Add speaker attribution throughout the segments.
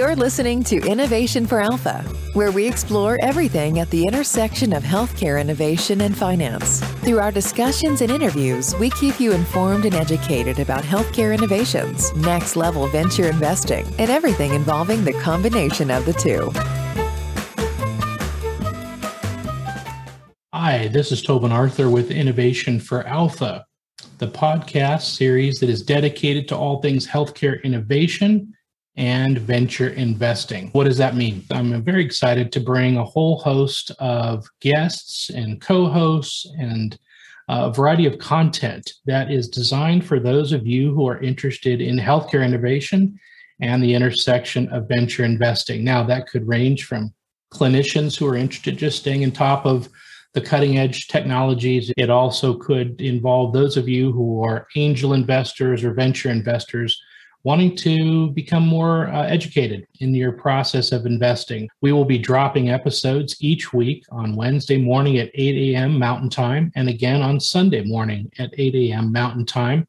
Speaker 1: You're listening to Innovation for Alpha, where we explore everything at the intersection of healthcare innovation and finance. Through our discussions and interviews, we keep you informed and educated about healthcare innovations, next level venture investing, and everything involving the combination of the two.
Speaker 2: Hi, this is Tobin Arthur with Innovation for Alpha, the podcast series that is dedicated to all things healthcare innovation and venture investing. What does that mean? I'm very excited to bring a whole host of guests and co hosts and a variety of content that is designed for those of you who are interested in healthcare innovation and the intersection of venture investing. Now, that could range from clinicians who are interested just staying on top of the cutting edge technologies. It also could involve those of you who are angel investors or venture investors wanting to become more uh, educated in your process of investing. We will be dropping episodes each week on Wednesday morning at 8 a.m. Mountain Time and again on Sunday morning at 8 a.m. Mountain Time.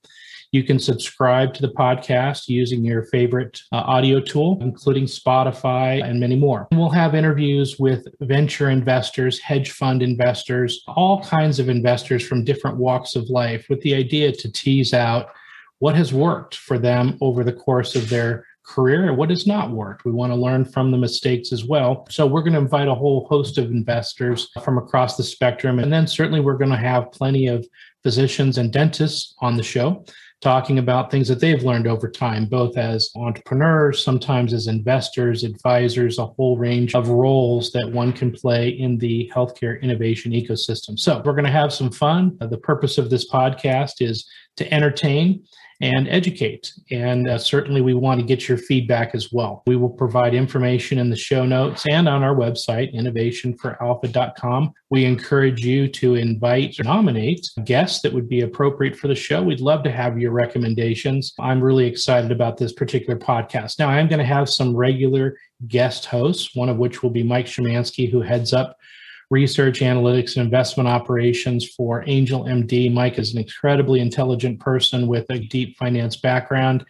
Speaker 2: You can subscribe to the podcast using your favorite uh, audio tool, including Spotify and many more. We'll have interviews with venture investors, hedge fund investors, all kinds of investors from different walks of life with the idea to tease out what has worked for them over the course of their career and what has not worked. We want to learn from the mistakes as well. So we're going to invite a whole host of investors from across the spectrum. And then certainly we're going to have plenty of physicians and dentists on the show talking about things that they've learned over time, both as entrepreneurs, sometimes as investors, advisors, a whole range of roles that one can play in the healthcare innovation ecosystem. So we're going to have some fun. The purpose of this podcast is to entertain and educate. And uh, certainly, we want to get your feedback as well. We will provide information in the show notes and on our website, innovationforalpha.com. We encourage you to invite or nominate guests that would be appropriate for the show. We'd love to have your recommendations. I'm really excited about this particular podcast. Now, I'm going to have some regular guest hosts, one of which will be Mike Szymanski, who heads up research, analytics, and investment operations for Angel MD. Mike is an incredibly intelligent person with a deep finance background.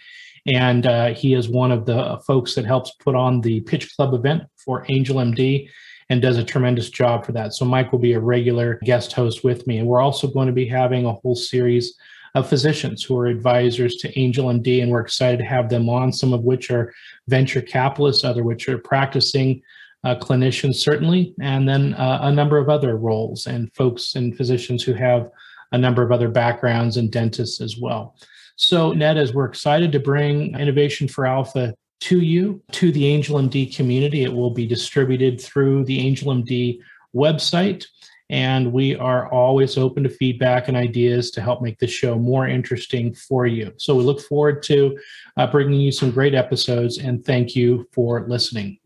Speaker 2: And uh, he is one of the folks that helps put on the Pitch Club event for Angel MD and does a tremendous job for that. So, Mike will be a regular guest host with me. And we're also going to be having a whole series of physicians who are advisors to Angel MD, and we're excited to have them on, some of which are venture capitalists, other which are practicing uh, clinicians, certainly, and then uh, a number of other roles and folks and physicians who have a number of other backgrounds and dentists as well. So, Ned, as we're excited to bring Innovation for Alpha to you, to the Angel MD community, it will be distributed through the Angel MD website. And we are always open to feedback and ideas to help make the show more interesting for you. So we look forward to uh, bringing you some great episodes and thank you for listening.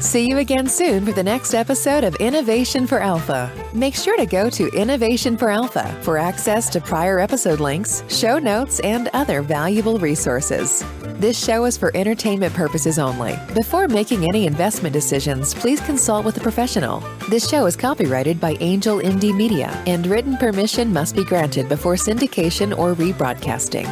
Speaker 1: See you again soon for the next episode of Innovation for Alpha. Make sure to go to Innovation for Alpha for access to prior episode links, show notes, and other valuable resources. This show is for entertainment purposes only. Before making any investment decisions, please consult with a professional. This show is copyrighted by Angel MD Media, and written permission must be granted before syndication or rebroadcasting.